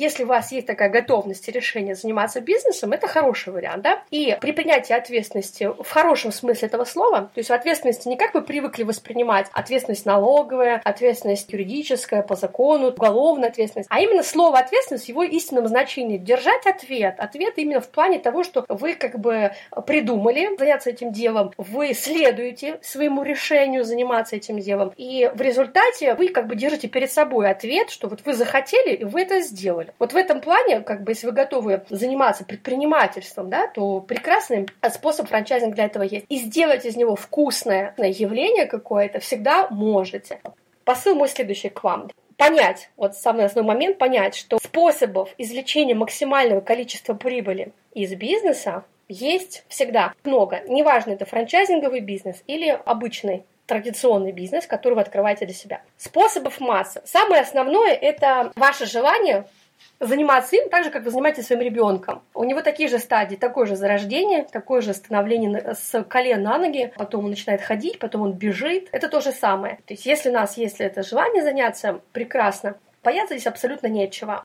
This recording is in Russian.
если у вас есть такая готовность и решение заниматься бизнесом, это хороший вариант, да? И при принятии ответственности в хорошем смысле этого слова, то есть ответственности не как вы привыкли воспринимать ответственность налоговая, ответственность юридическая по закону, уголовная ответственность, а именно слово ответственность в его истинном значении. Держать ответ. Ответ именно в плане того, что вы как бы придумали заняться этим делом, вы следуете своему решению заниматься этим делом, и в результате вы как бы держите перед собой ответ, что вот вы захотели, и вы это сделали. Вот в этом плане, как бы, если вы готовы заниматься предпринимательством, да, то прекрасный способ франчайзинга для этого есть. И сделать из него вкусное явление какое-то всегда можете. Посыл мой следующий к вам понять, вот самый основной момент, понять, что способов извлечения максимального количества прибыли из бизнеса есть всегда много. Неважно, это франчайзинговый бизнес или обычный традиционный бизнес, который вы открываете для себя. Способов масса. Самое основное – это ваше желание заниматься им так же, как вы занимаетесь своим ребенком. У него такие же стадии, такое же зарождение, такое же становление с колен на ноги, потом он начинает ходить, потом он бежит. Это то же самое. То есть если у нас есть это желание заняться, прекрасно. Бояться здесь абсолютно нечего.